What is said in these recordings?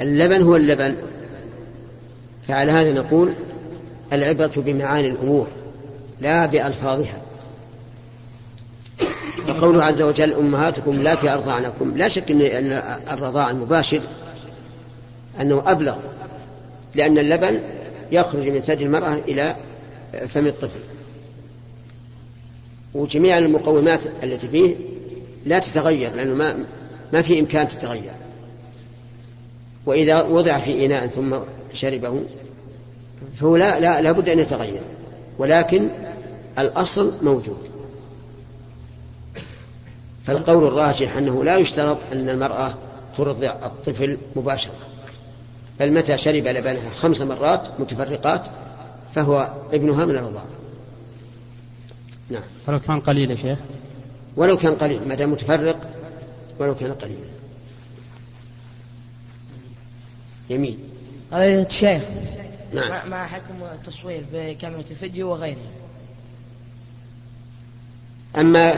اللبن هو اللبن. فعلى هذا نقول العبرة بمعاني الأمور لا بألفاظها. وقوله عز وجل أمهاتكم لا أرضعنكم لا شك أن الرضاع المباشر أنه أبلغ لأن اللبن يخرج من ثدي المرأة إلى فم الطفل. وجميع المقومات التي فيه لا تتغير لأنه ما ما في إمكان تتغير. وإذا وضع في إناء ثم شربه فهو لا, لا, لا بد أن يتغير ولكن الأصل موجود. فالقول الراجح أنه لا يشترط أن المرأة ترضع الطفل مباشرة بل متى شرب لبنها خمس مرات متفرقات فهو ابنها من الرضاعة نعم. ولو كان قليل يا شيخ. ولو كان قليل ما دام متفرق ولو كان قليلا يمين. هذا الشيخ نعم. ما حكم التصوير بكاميرا الفيديو وغيرها أما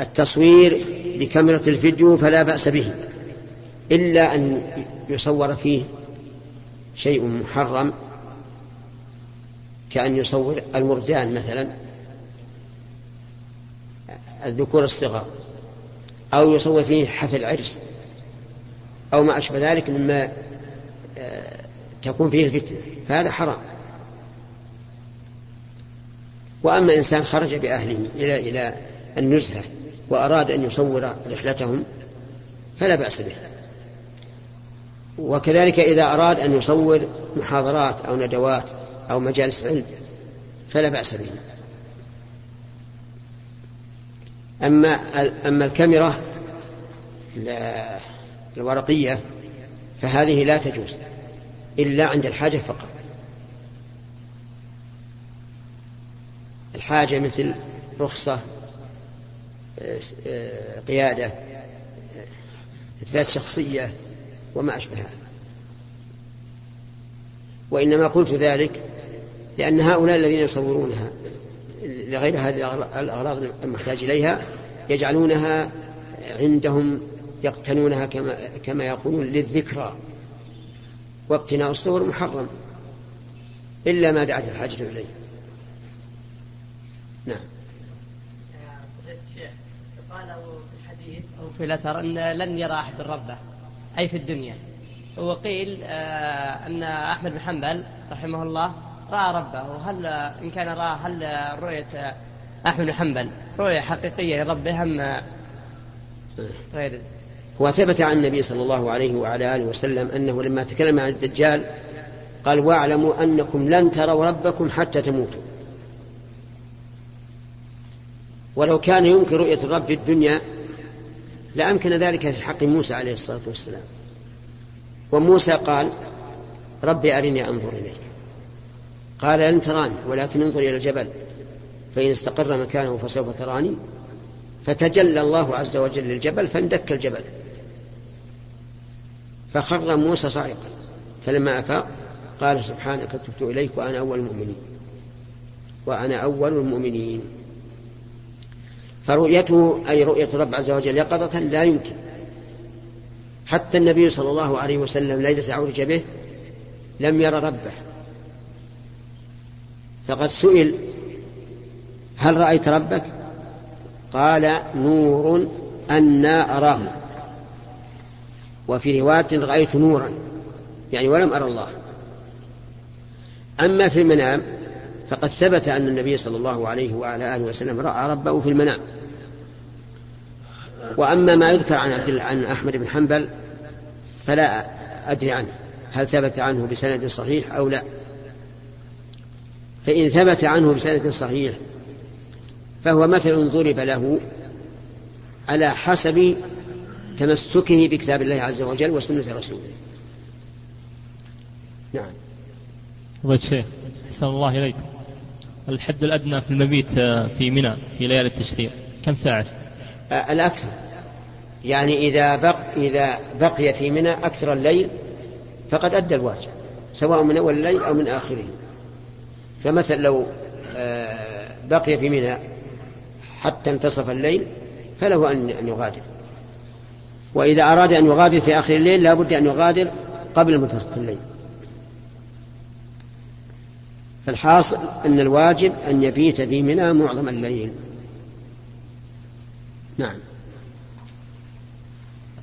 التصوير بكاميرا الفيديو فلا بأس به إلا أن يصور فيه شيء محرم كأن يصور المردان مثلا الذكور الصغار أو يصور فيه حفل عرس. أو ما أشبه ذلك مما آه، تكون فيه الفتنة. فهذا حرام. وأما إنسان خرج بأهله إلى إلى النزهة وأراد أن يصور رحلتهم فلا بأس به. وكذلك إذا أراد أن يصور محاضرات أو ندوات أو مجالس علم فلا بأس به. أما أما الكاميرا الورقية فهذه لا تجوز إلا عند الحاجة فقط. الحاجة مثل رخصة قيادة إثبات شخصية وما أشبه هذا. وإنما قلت ذلك لأن هؤلاء الذين يصورونها لغير هذه الأغراض المحتاج إليها يجعلونها عندهم يقتنونها كما, كما يقولون للذكرى. واقتناء الصور محرم. إلا ما دعت الحاجة إليه. نعم. قالوا في الحديث أو في الأثر أن لن يرى أحد ربه أي في الدنيا. وقيل آه، أن أحمد بن حنبل رحمه الله رأى ربه. وهل إن كان رأى هل رؤية أحمد بن حنبل رؤية حقيقية لربه أم غير؟ هو ثبت عن النبي صلى الله عليه وعلى آله وسلم أنه لما تكلم عن الدجال قال واعلموا أنكم لن تروا ربكم حتى تموتوا. ولو كان يمكن رؤية الرب في الدنيا لأمكن ذلك في حق موسى عليه الصلاة والسلام. وموسى قال ربي أرني أنظر إليك. قال لن تراني ولكن انظر إلى الجبل فإن استقر مكانه فسوف تراني. فتجلى الله عز وجل للجبل فاندك الجبل. فخر موسى صاعقا فلما أفاق قال سبحانك تبت إليك وأنا أول المؤمنين. وأنا أول المؤمنين. فرؤيته أي رؤية الرب عز وجل يقظة لا يمكن. حتى النبي صلى الله عليه وسلم ليلة عرج به لم ير ربه. فقد سئل هل رأيت ربك؟ قال نور أنا أراه. وفي رواية رأيت نورا يعني ولم أرى الله. أما في المنام فقد ثبت أن النبي صلى الله عليه وعلى آله وسلم رأى ربه في المنام. وأما ما يذكر عن عن أحمد بن حنبل فلا أدري عنه هل ثبت عنه بسند صحيح أو لا. فإن ثبت عنه بسند صحيح فهو مثل ضرب له على حسب تمسكه بكتاب الله عز وجل وسنة رسوله. نعم. فضيلة الشيخ أحسن الله إليكم الحد الأدنى في المبيت في منى في ليالي التشريق كم ساعة؟ الأكثر. يعني إذا بق إذا بقي في منى أكثر الليل فقد أدى الواجب سواء من أول الليل أو من آخره. فمثلا لو بقي في منى حتى انتصف الليل فله أن يغادر. وإذا أراد أن يغادر في آخر الليل لا بد أن يغادر قبل منتصف الليل. فالحاصل أن الواجب أن يبيت في منى معظم الليل. نعم.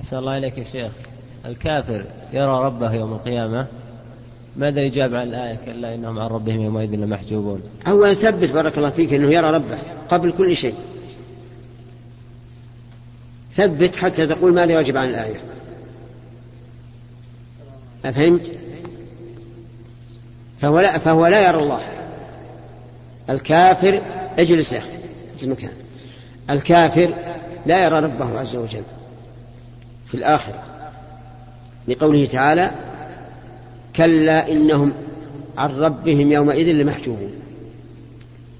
أسأل الله إليك يا شيخ. الكافر يرى ربه يوم القيامة. ماذا يجاب عن الآية كلا إنهم عن ربهم يومئذ لمحجوبون؟ أولا ثبت بارك الله فيك أنه يرى ربه قبل كل شيء. ثبت حتى تقول ماذا يجب عن الآية. أفهمت؟ فهو لا, فهو لا يرى الله. الكافر اجلس يا أخي مكان. الكافر لا يرى ربه عز وجل. في الآخرة. لقوله تعالى كلا إنهم عن ربهم يومئذ لمحجوبون.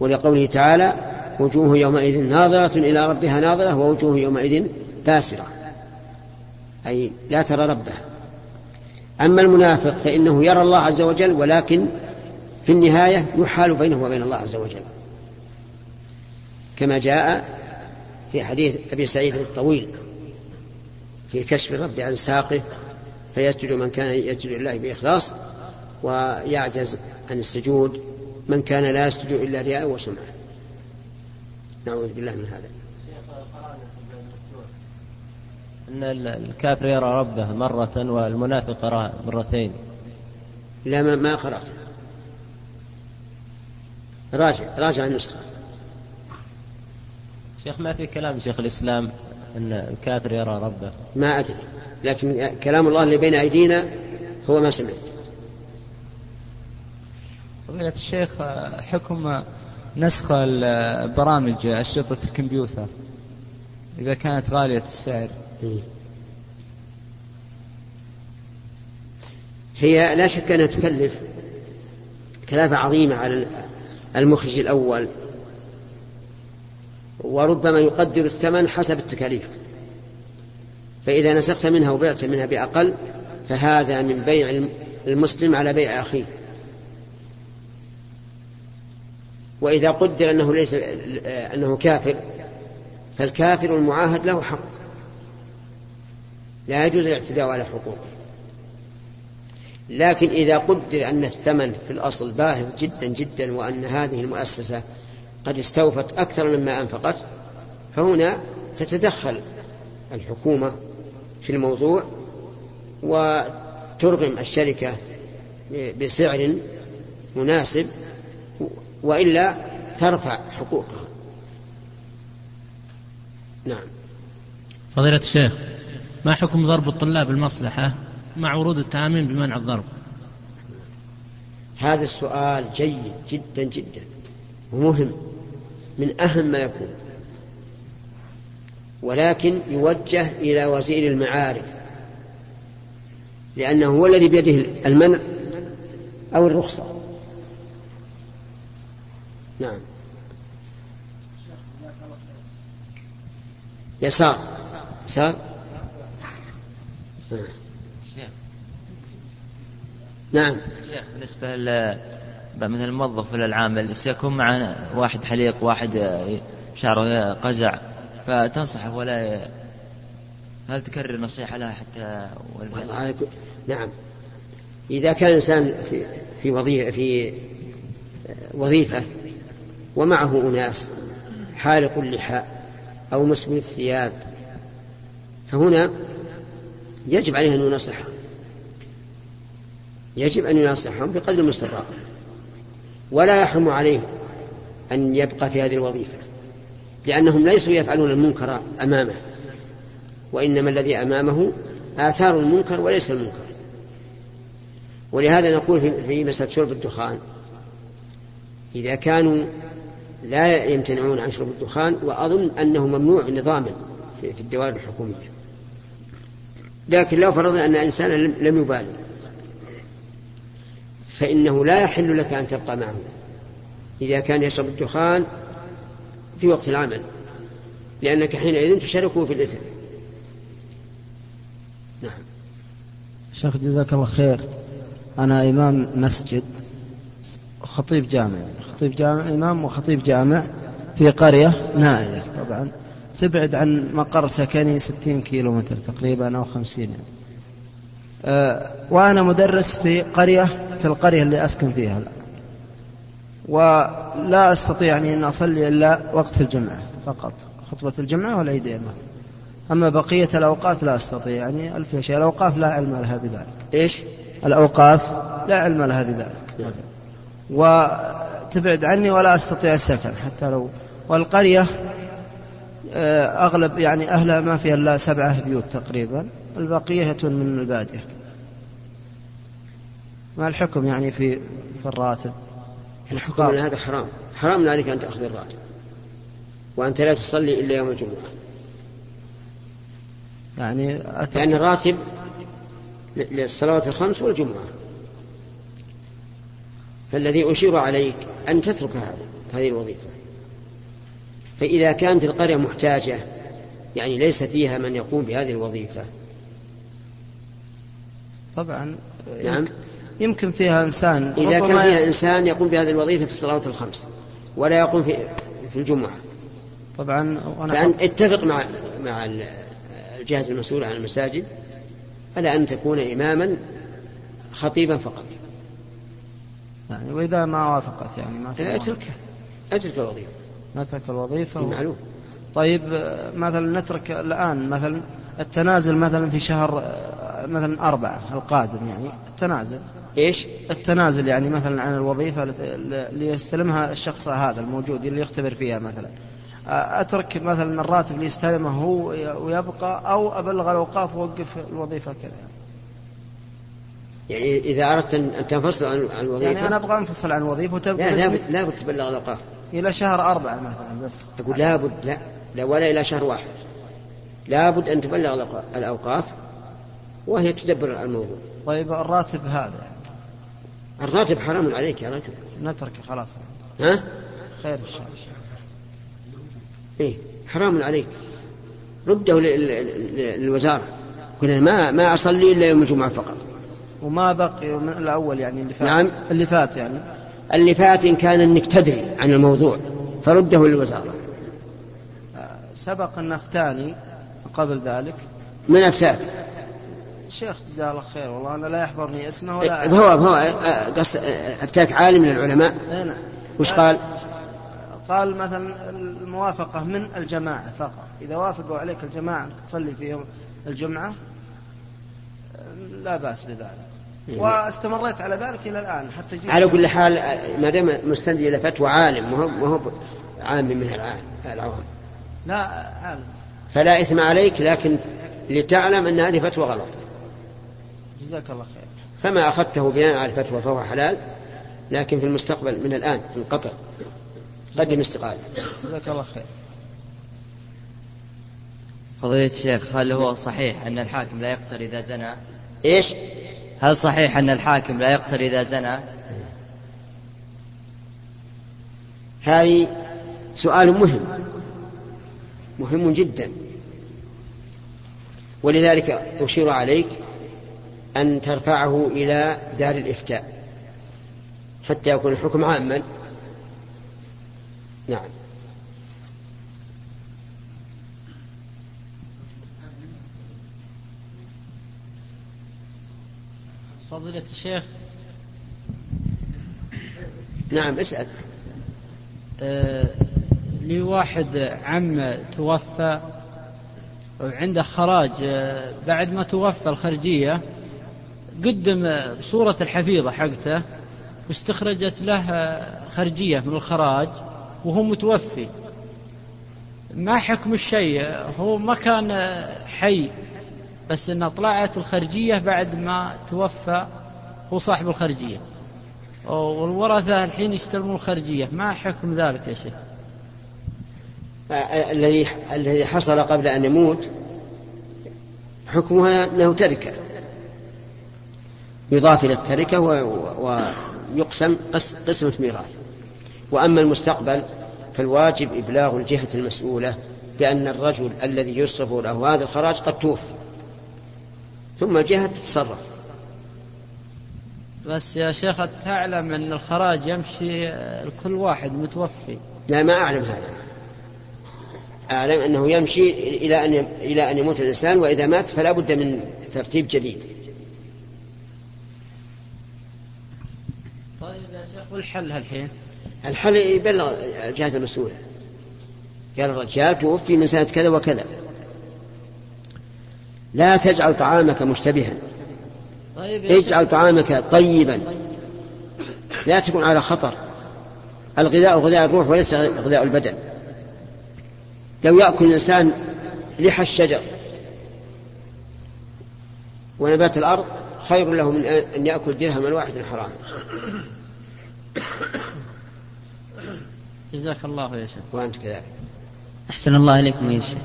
ولقوله تعالى وجوه يومئذ ناظرة إلى ربها ناظرة ووجوه يومئذ باسرة. أي لا ترى ربها أما المنافق فإنه يرى الله عز وجل ولكن في النهاية يحال بينه وبين الله عز وجل. كما جاء في حديث أبي سعيد الطويل في كشف الرب عن ساقه فيسجد من كان يسجد لله بإخلاص ويعجز عن السجود من كان لا يسجد إلا رياء وسمعة. نعوذ بالله من هذا. أن الكافر يرى ربه مرة والمنافق يراه مرتين. لا ما, ما قرأت. راجع راجع النسخة شيخ ما في كلام شيخ الإسلام أن الكافر يرى ربه؟ ما أدري. لكن كلام الله اللي بين أيدينا هو ما سمعت. فضيلة الشيخ حكم نسخ البرامج أشرطة الكمبيوتر. إذا كانت غالية السعر. هي لا شك أنها تكلف كلافة عظيمة على المخرج الأول وربما يقدر الثمن حسب التكاليف. فإذا نسخت منها وبعت منها بأقل فهذا من بيع المسلم على بيع أخيه. وإذا قدر أنه ليس أنه كافر فالكافر المعاهد له حق. لا يجوز الاعتداء على حقوقه. لكن إذا قدر أن الثمن في الأصل باهظ جدا جدا وأن هذه المؤسسة قد استوفت أكثر مما أنفقت فهنا تتدخل الحكومة في الموضوع وترغم الشركة بسعر مناسب وإلا ترفع حقوقها. نعم. فضيلة الشيخ ما حكم ضرب الطلاب المصلحة مع ورود التعامين بمنع الضرب؟ هذا السؤال جيد جدا جدا ومهم من أهم ما يكون ولكن يوجه إلى وزير المعارف لأنه هو الذي بيده المنع أو الرخصة. نعم. يسار. يسار. نعم. شيخ بالنسبة مثل الموظف ولا العامل سيكون مع واحد حليق واحد شعره قزع. فتنصحه ولا هل تكرر نصيحة له حتى نعم. إذا كان الإنسان في في وظيفة في وظيفة ومعه أناس حالق اللحى أو مسبل الثياب. فهنا يجب عليه أن ينصحهم يجب أن ينصحهم بقدر المستطاع. ولا يحرم عليه أن يبقى في هذه الوظيفة لأنهم ليسوا يفعلون المنكر أمامه وإنما الذي أمامه آثار المنكر وليس المنكر. ولهذا نقول في مسألة شرب الدخان إذا كانوا لا يمتنعون عن شرب الدخان وأظن أنه ممنوع نظاما في الدوائر الحكومية. لكن لو فرضنا أن إنسانا لم يبالي فإنه لا يحل لك أن تبقى معه. إذا كان يشرب الدخان في وقت العمل لأنك حينئذ تشاركه في الإثم. نعم. شيخ جزاك الله خير. أنا إمام مسجد. خطيب جامع. خطيب جامع إمام وخطيب جامع في قرية نائية طبعا. تبعد عن مقر سكني 60 كيلو متر تقريبا أو 50 يعني. أه وأنا مدرس في قرية في القرية اللي أسكن فيها الآن. ولا أستطيع يعني أن أصلي إلا وقت الجمعة فقط خطبة الجمعة والعيدين أما بقية الأوقات لا أستطيع يعني ألف شيء. الأوقاف لا علم لها بذلك. إيش؟ الأوقاف لا علم لها بذلك. وتبعد عني ولا أستطيع السكن حتى لو والقرية آه، أغلب يعني أهلها ما فيها إلا سبعة بيوت تقريبا البقية من البادية. ما الحكم يعني في في الراتب؟ الحكم أن هذا حرام. حرام عليك أن تأخذ الراتب. وأنت لا تصلي إلا يوم الجمعة. يعني أترك لأن الراتب للصلوات الخمس والجمعة. فالذي أشير عليك أن تترك هذا هذه الوظيفة. فإذا كانت القرية محتاجة يعني ليس فيها من يقوم بهذه الوظيفة. طبعا نعم. يمكن فيها إنسان إذا كان فيها إنسان يقوم بهذه الوظيفة في الصلوات الخمس ولا يقوم في في الجمعة. طبعا وأنا فأن اتفق مع مع الجهة المسؤولة عن المساجد على أن تكون إماما خطيبا فقط. يعني وإذا ما وافقت يعني ما في اتركها أترك الوظيفة. نترك الوظيفة معلوم. طيب مثلا نترك الآن مثلا التنازل مثلا في شهر مثلا أربعة القادم يعني التنازل. إيش؟ التنازل يعني مثلا عن الوظيفة اللي يستلمها الشخص هذا الموجود اللي يختبر فيها مثلا. أترك مثلا الراتب اللي يستلمه هو ويبقى أو أبلغ الأوقاف ووقف الوظيفة كذا. يعني إذا أردت أن تنفصل عن الوظيفة يعني أنا أبغى أنفصل عن الوظيفة وتبقى لا لابد لابد تبلغ الأوقاف. إلى شهر أربعة مثلا بس. أقول لابد لا لا ولا إلى شهر واحد. لابد أن تبلغ الأوقاف وهي تدبر الموضوع. طيب الراتب هذا يعني. الراتب حرام عليك يا رجل. نتركه خلاص. ها؟ خير إن شاء الله. إيه حرام عليك. رده للوزارة. قلنا ما ما أصلي إلا يوم الجمعة فقط. وما بقي من الأول يعني اللي فات. نعم. اللي فات يعني. اللي فات إن كان أنك تدري عن الموضوع فرده للوزارة. سبق أن أفتاني قبل ذلك. من أفتاك؟ الشيخ جزاه الله خير والله أنا لا يحضرني اسمه ولا هو هو قص أفتاك عالم من العلماء. نعم. وش قال؟ قال مثلا الموافقة من الجماعة فقط. إذا وافقوا عليك الجماعة أنك تصلي فيهم الجمعة لا بأس بذلك. إيه. واستمريت على ذلك إلى الآن حتى جيت على كل حال ما دام مستند إلى فتوى عالم ما هو عام من العوام. لا عالم. فلا إثم عليك لكن لتعلم أن هذه فتوى غلط. جزاك الله خير. فما أخذته بناء على الفتوى فهو حلال لكن في المستقبل من الآن انقطع. قدم استقالة جزاك الله خير. فضيلة الشيخ هل هو صحيح أن الحاكم لا يقتل إذا زنى؟ إيش؟ هل صحيح أن الحاكم لا يقتل إذا زنى؟ هذه سؤال مهم مهم جدا. ولذلك أشير عليك أن ترفعه إلى دار الإفتاء حتى يكون الحكم عاما. نعم. فضيلة الشيخ. نعم اسأل. آه لي واحد عم توفى وعنده خراج آه بعد ما توفى الخرجية قدم صورة الحفيظة حقته واستخرجت له خرجية من الخراج وهو متوفي. ما حكم الشيء؟ هو ما كان حي. بس انها طلعت الخرجية بعد ما توفى هو صاحب الخرجية. والورثة الحين يستلمون الخرجية. ما حكم ذلك يا شيخ؟ الذي الذي حصل قبل أن يموت حكمها أنه تركة يضاف إلى التركة ويقسم قسمة ميراث. وأما المستقبل فالواجب إبلاغ الجهة المسؤولة بأن الرجل الذي يصرف له هذا الخراج قد توفي. ثم الجهة تتصرف بس يا شيخ تعلم أن الخراج يمشي لكل واحد متوفي. لا ما أعلم هذا. أعلم أنه يمشي إلى أن إلى أن يموت الإنسان وإذا مات فلا بد من ترتيب جديد. طيب يا شيخ والحل الحين الحل يبلغ الجهات المسؤولة. قال الرجال توفي من سنة كذا وكذا. لا تجعل طعامك مشتبها. طيب يا شيخ. اجعل طعامك طيبا. لا تكن على خطر. الغذاء غذاء الروح وليس غذاء البدن. لو يأكل الإنسان لحى الشجر ونبات الأرض خير له من أن يأكل درهما واحدا حراما. جزاك الله يا شيخ. وأنت كذلك. أحسن الله إليكم يا شيخ.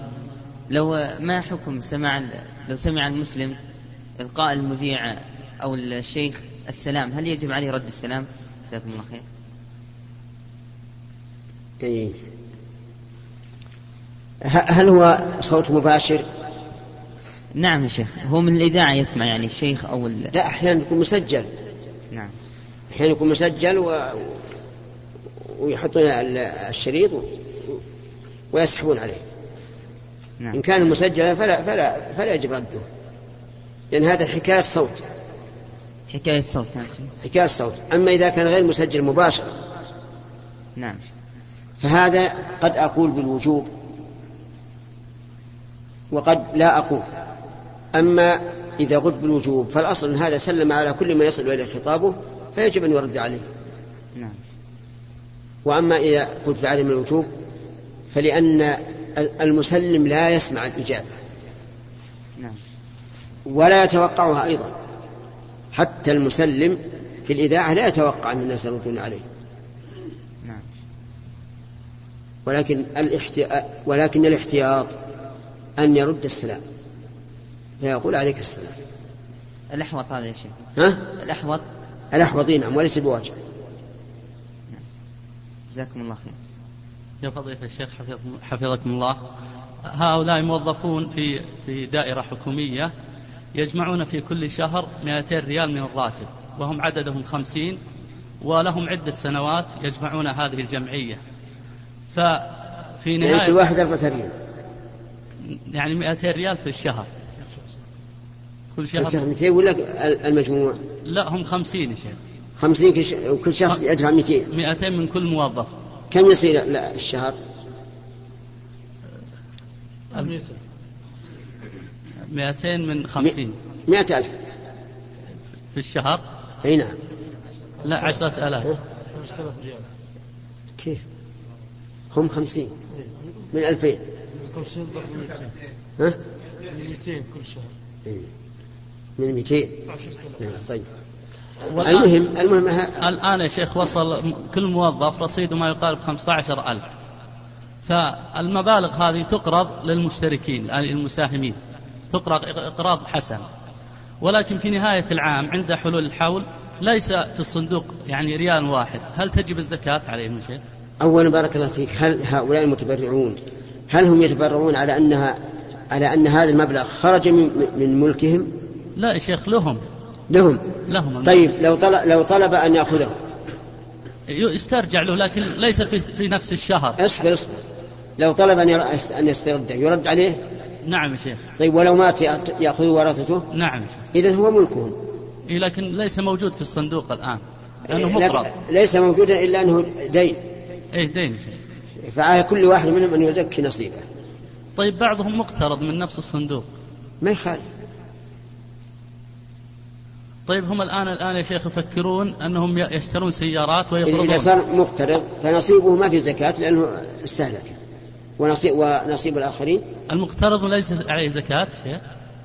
لو ما حكم سماع لو سمع المسلم إلقاء المذيع أو الشيخ السلام هل يجب عليه رد السلام؟ جزاكم الله خير. إيه. هل هو صوت مباشر؟ نعم يا شيخ هو من الإذاعة يسمع يعني الشيخ أو ال... لا أحيانا يكون مسجل نعم أحيانا يكون مسجل و... ويحطون ال- الشريط و... ويسحبون عليه نعم. إن كان مسجلا فلا فلا فلا يجب رده. لأن هذا حكاية صوت. حكاية صوت نعم. حكاية صوت. أما إذا كان غير مسجل مباشرة نعم. فهذا قد أقول بالوجوب. وقد لا أقول. أما إذا قلت بالوجوب فالأصل أن هذا سلم على كل من يصل إليه خطابه فيجب أن يرد عليه. نعم. وأما إذا قلت بعدم الوجوب فلأن المسلم لا يسمع الإجابة. نعم. ولا يتوقعها أيضا. حتى المسلم في الإذاعة لا يتوقع أن الناس يردون عليه. نعم. ولكن الاحتياط ولكن الاحتياط أن يرد السلام. فيقول عليك السلام. الأحوط هذا يا شيخ. ها؟ الأحوط. الأحوطي نعم وليس بواجب. جزاكم الله خير. يا فضيلة الشيخ حفظكم, الله. هؤلاء موظفون في في دائرة حكومية يجمعون في كل شهر 200 ريال من الراتب وهم عددهم خمسين ولهم عدة سنوات يجمعون هذه الجمعية. ففي يعني كل نهاية واحد أربعة ريال. يعني 200 ريال في الشهر. كل كل شهر شهر 200 ولا المجموع؟ لا هم خمسين يا شيخ. 50 كل وكل شخص يدفع 200 200 من كل موظف. كم يصير لا الشهر؟ 200 من خمسين. مئة ألف. في الشهر؟ أي نعم. لا عشرة آلاف. كيف؟ هم خمسين. من ألفين. ها؟ من 200 كل شهر. من 200 نعم، طيب. المهم المهم الآن يا شيخ وصل كل موظف رصيده ما يقارب 15 ألف. فالمبالغ هذه تقرض للمشتركين يعني المساهمين تقرض إقراض حسن. ولكن في نهاية العام عند حلول الحول ليس في الصندوق يعني ريال واحد. هل تجب الزكاة عليهم يا شيخ؟ أولا بارك الله فيك. هل هؤلاء المتبرعون هل هم يتبرعون على أنها على أن هذا المبلغ خرج من, من ملكهم؟ لا يا شيخ لهم. لهم. لهم. طيب لو طلب لو طلب أن يأخذه. يسترجع له لكن ليس في, في نفس الشهر. اصبر اصبر. لو طلب ير- أن يسترده يرد عليه؟ نعم يا شيخ. طيب ولو مات يأخذه ورثته نعم إذا هو ملكهم. إيه لكن ليس موجود في الصندوق الآن. لأنه لكن مقرض. ليس موجودا إلا أنه دين. إيه دين يا شيخ. فعلى كل واحد منهم أن يزكي نصيبه. طيب بعضهم مقترض من نفس الصندوق. ما يخالف. طيب هم الآن الآن يا شيخ يفكرون أنهم يشترون سيارات إذا ويقرضون صار مقترض فنصيبه ما في زكاة لأنه استهلك. ونصيب ونصيب الآخرين؟ المقترض ليس عليه زكاة شيخ.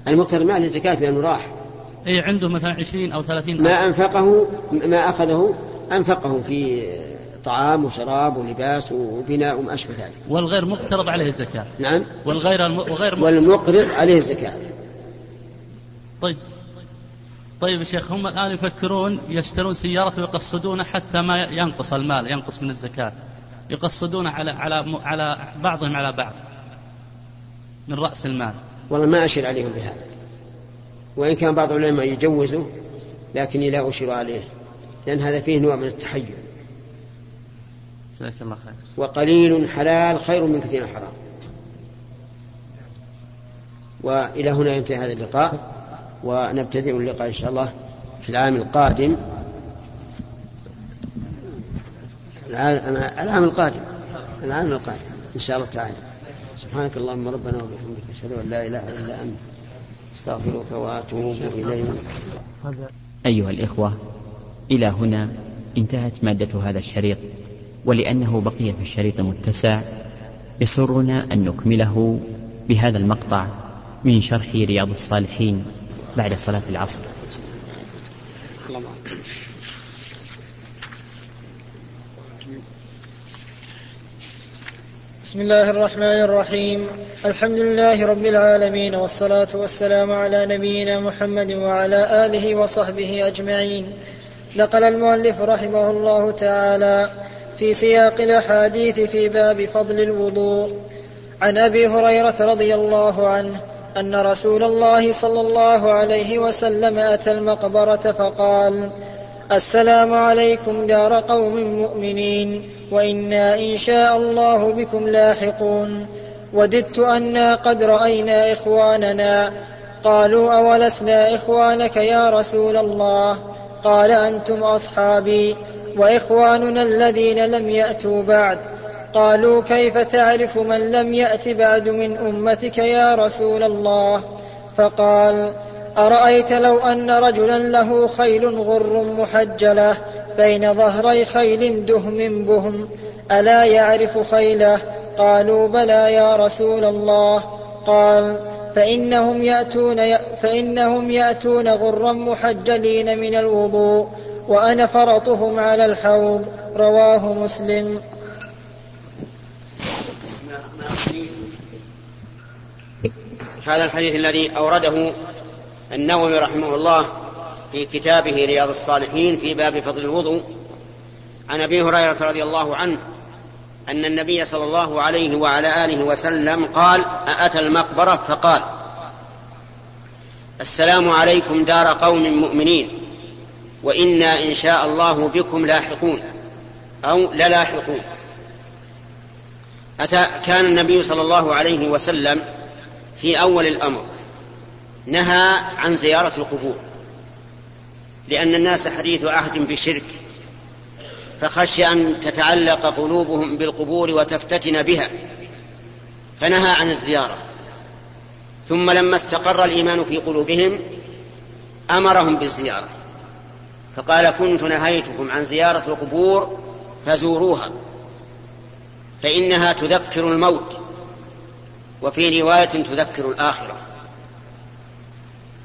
المقترض ما عليه زكاة لأنه راح. أي عنده مثلا 20 أو 30 ما أنفقه ما أخذه أنفقه في طعام وشراب ولباس وبناء وما أشبه ذلك. والغير مقترض عليه زكاة. نعم. والغير الم... وغير م... والمقرض عليه زكاة. طيب. طيب يا شيخ هم الآن يفكرون يشترون سيارة ويقصدون حتى ما ينقص المال ينقص من الزكاة يقصدون على على على بعضهم على بعض من رأس المال. والله ما أشير عليهم بهذا. وإن كان بعض العلماء يجوزه لكني لا أشير عليه لأن هذا فيه نوع من التحيز جزاك الله خير. وقليل حلال خير من كثير حرام. وإلى هنا ينتهي هذا اللقاء. ونبتدئ اللقاء إن شاء الله في العام القادم. العام القادم. العام القادم إن شاء الله تعالى. سبحانك اللهم ربنا وبحمدك أشهد أن لا إله إلا أنت. أستغفرك وأتوب إليك. أيها الإخوة إلى هنا انتهت مادة هذا الشريط ولأنه بقي في الشريط متسع يسرنا أن نكمله بهذا المقطع من شرح رياض الصالحين. بعد صلاة العصر. بسم الله الرحمن الرحيم. الحمد لله رب العالمين والصلاة والسلام على نبينا محمد وعلى آله وصحبه أجمعين. نقل المؤلف رحمه الله تعالى في سياق الأحاديث في باب فضل الوضوء. عن أبي هريرة رضي الله عنه أن رسول الله صلى الله عليه وسلم أتى المقبرة فقال السلام عليكم دار قوم مؤمنين وإنا إن شاء الله بكم لاحقون. وددت أنا قد رأينا إخواننا. قالوا أولسنا إخوانك يا رسول الله؟ قال أنتم أصحابي وإخواننا الذين لم يأتوا بعد. قالوا كيف تعرف من لم يأت بعد من أمتك يا رسول الله؟ فقال أرأيت لو أن رجلا له خيل غر محجلة بين ظهري خيل دهم بهم ألا يعرف خيله؟ قالوا بلى يا رسول الله. قال فإنهم يأتون فإنهم يأتون غرا محجلين من الوضوء وأنا فرطهم على الحوض رواه مسلم. هذا الحديث الذي أورده النووي رحمه الله في كتابه رياض الصالحين في باب فضل الوضوء عن أبي هريرة رضي الله عنه أن النبي صلى الله عليه وعلى آله وسلم قال اتى المقبرة؟ فقال السلام عليكم دار قوم مؤمنين وإنا إن شاء الله بكم لاحقون أو للاحقون. أتى كان النبي صلى الله عليه وسلم في أول الأمر نهى عن زيارة القبور لأن الناس حديث عهد بشرك فخشي أن تتعلق قلوبهم بالقبور وتفتتن بها فنهى عن الزيارة. ثم لما استقر الإيمان في قلوبهم أمرهم بالزيارة فقال كنت نهيتكم عن زيارة القبور فزوروها فإنها تذكر الموت. وفي رواية تذكر الآخرة.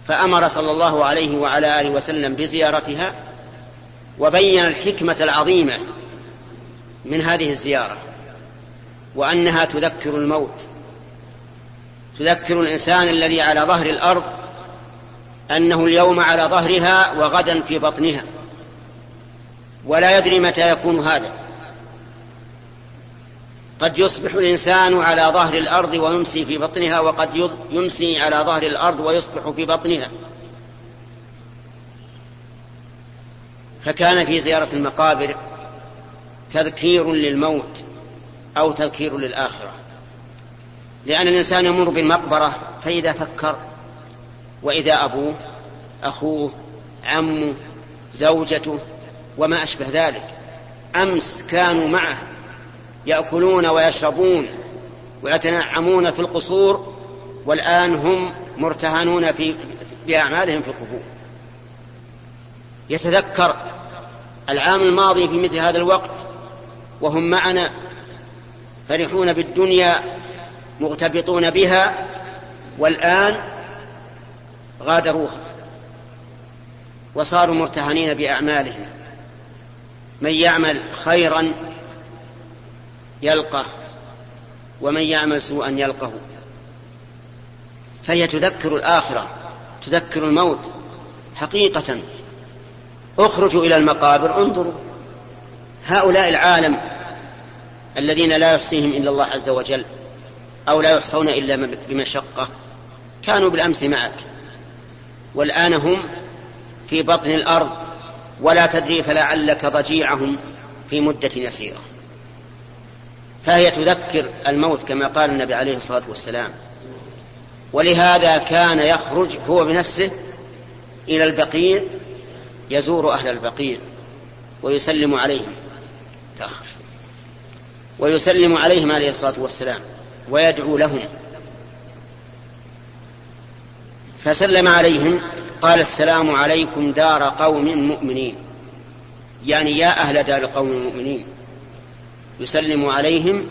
فأمر صلى الله عليه وعلى آله وسلم بزيارتها وبين الحكمة العظيمة من هذه الزيارة وأنها تذكر الموت. تذكر الإنسان الذي على ظهر الأرض أنه اليوم على ظهرها وغدا في بطنها. ولا يدري متى يكون هذا. قد يصبح الإنسان على ظهر الأرض ويمسي في بطنها وقد يمسي على ظهر الأرض ويصبح في بطنها. فكان في زيارة المقابر تذكير للموت أو تذكير للآخرة. لأن الإنسان يمر بالمقبرة فإذا فكر وإذا أبوه أخوه عمه زوجته وما أشبه ذلك أمس كانوا معه. يأكلون ويشربون ويتنعمون في القصور والآن هم مرتهنون في باعمالهم في القبور. يتذكر العام الماضي في مثل هذا الوقت وهم معنا فرحون بالدنيا مغتبطون بها والآن غادروها وصاروا مرتهنين بأعمالهم. من يعمل خيرا يلقه ومن يعمل سوءا يلقه. فهي تذكر الآخرة تذكر الموت حقيقة. اخرجوا إلى المقابر انظروا. هؤلاء العالم الذين لا يحصيهم إلا الله عز وجل أو لا يحصون إلا بمشقة كانوا بالأمس معك. والآن هم في بطن الأرض ولا تدري فلعلك ضجيعهم في مدة يسيرة. فهي تذكر الموت كما قال النبي عليه الصلاة والسلام. ولهذا كان يخرج هو بنفسه إلى البقيع يزور أهل البقيع ويسلم عليهم. تأخر. ويسلم عليهم عليه الصلاة والسلام ويدعو لهم. فسلم عليهم قال السلام عليكم دار قوم مؤمنين. يعني يا أهل دار قوم مؤمنين. يسلم عليهم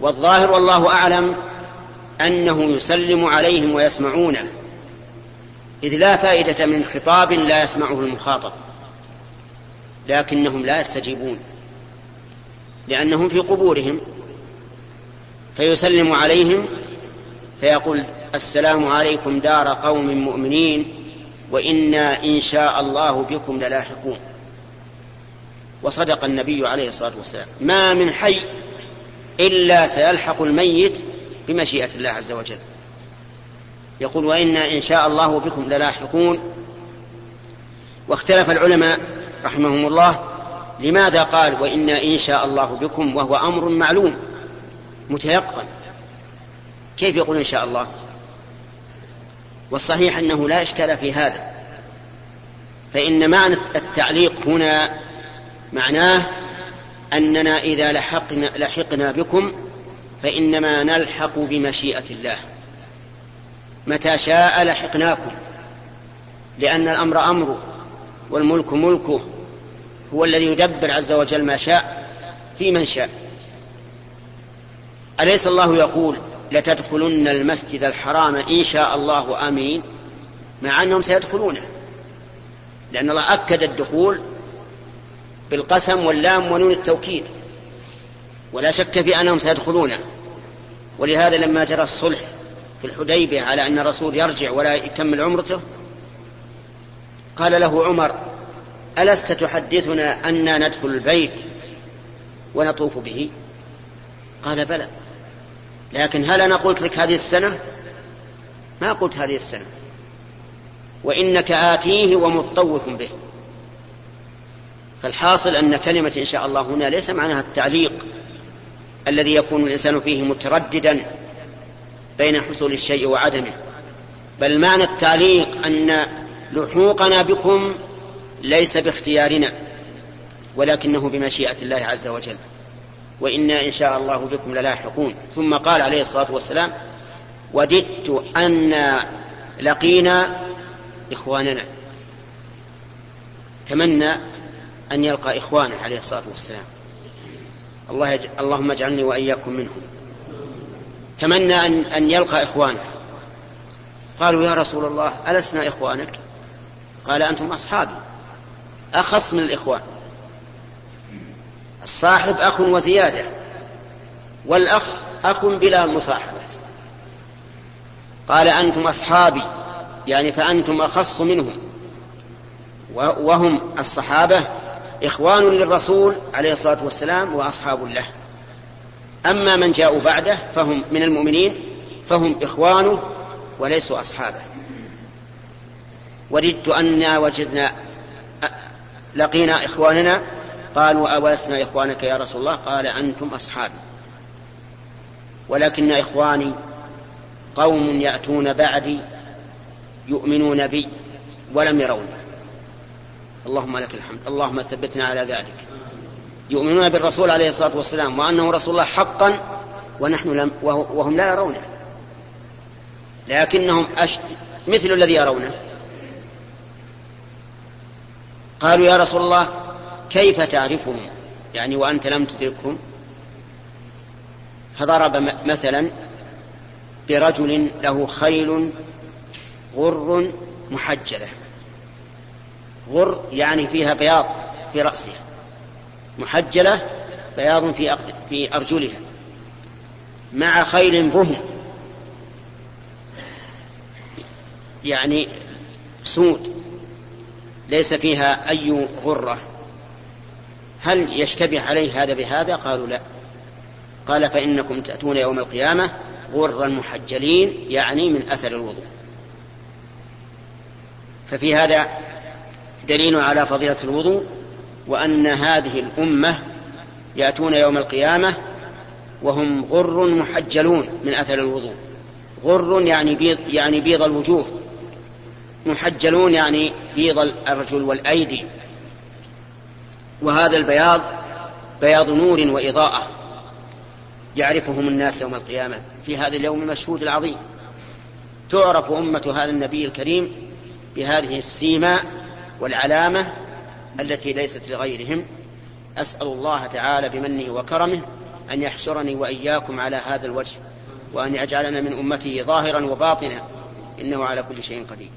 والظاهر والله أعلم أنه يسلم عليهم ويسمعونه إذ لا فائدة من خطاب لا يسمعه المخاطب لكنهم لا يستجيبون لأنهم في قبورهم فيسلم عليهم فيقول السلام عليكم دار قوم مؤمنين وإنا إن شاء الله بكم للاحقون. وصدق النبي عليه الصلاة والسلام. ما من حي إلا سيلحق الميت بمشيئة الله عز وجل. يقول وإنا إن شاء الله بكم للاحقون. واختلف العلماء رحمهم الله لماذا قال وإنا إن شاء الله بكم وهو أمر معلوم متيقن. كيف يقول إن شاء الله؟ والصحيح أنه لا إشكال في هذا. فإن معنى التعليق هنا معناه أننا إذا لحقنا, لحقنا بكم فإنما نلحق بمشيئة الله. متى شاء لحقناكم لأن الأمر أمره والملك ملكه هو الذي يدبر عز وجل ما شاء في من شاء. أليس الله يقول لتدخلن المسجد الحرام إن شاء الله آمين مع أنهم سيدخلونه لأن الله أكد الدخول بالقسم واللام ونون التوكيد. ولا شك في أنهم سيدخلونه. ولهذا لما جرى الصلح في الحديبية على أن الرسول يرجع ولا يكمل عمرته قال له عمر ألست تحدثنا أنا ندخل البيت ونطوف به؟ قال بلى. لكن هل أنا قلت لك هذه السنة؟ ما قلت هذه السنة. وإنك آتيه ومطوف به. فالحاصل أن كلمة إن شاء الله هنا ليس معناها التعليق الذي يكون الإنسان فيه مترددا بين حصول الشيء وعدمه بل معنى التعليق أن لحوقنا بكم ليس باختيارنا ولكنه بمشيئة الله عز وجل وإنا إن شاء الله بكم للاحقون. ثم قال عليه الصلاة والسلام وددت أن لقينا إخواننا. تمنى أن يلقى إخوانه عليه الصلاة والسلام. الله يج... اللهم اجعلني وإياكم منهم. تمنى أن, أن يلقى إخوانه. قالوا يا رسول الله ألسنا إخوانك؟ قال أنتم أصحابي. أخص من الإخوان. الصاحب أخ وزيادة والأخ أخ بلا مصاحبة. قال أنتم أصحابي. يعني فأنتم أخص منهم. وهم الصحابة إخوان للرسول عليه الصلاة والسلام وأصحاب له. أما من جاءوا بعده فهم من المؤمنين فهم إخوانه وليسوا أصحابه. وددت أنا وجدنا لقينا إخواننا قالوا أولسنا إخوانك يا رسول الله؟ قال أنتم أصحابي. ولكن إخواني قوم يأتون بعدي يؤمنون بي ولم يروني. اللهم لك الحمد. اللهم ثبتنا على ذلك. يؤمنون بالرسول عليه الصلاة والسلام وأنه رسول الله حقا ونحن لم وهم لا يرونه. لكنهم أش... مثل الذي يرونه. قالوا يا رسول الله كيف تعرفهم؟ يعني وأنت لم تدركهم؟ فضرب مثلا برجل له خيل غر محجلة. غر يعني فيها بياض في رأسها محجلة بياض في في أرجلها مع خيل بهم يعني سود ليس فيها أي غرة. هل يشتبه عليه هذا بهذا؟ قالوا لا. قال فإنكم تأتون يوم القيامة غرا محجلين يعني من أثر الوضوء. ففي هذا دليل على فضيلة الوضوء وأن هذه الأمة يأتون يوم القيامة وهم غر محجلون من أثر الوضوء. غر يعني بيض يعني بيض الوجوه. محجلون يعني بيض الأرجل والأيدي. وهذا البياض بياض نور وإضاءة يعرفهم الناس يوم القيامة في هذا اليوم المشهود العظيم. تعرف أمة هذا النبي الكريم بهذه السيمة والعلامة التي ليست لغيرهم. أسأل الله تعالى بمنه وكرمه أن يحشرني وإياكم على هذا الوجه وأن يجعلنا من أمته ظاهرا وباطنا إنه على كل شيء قدير.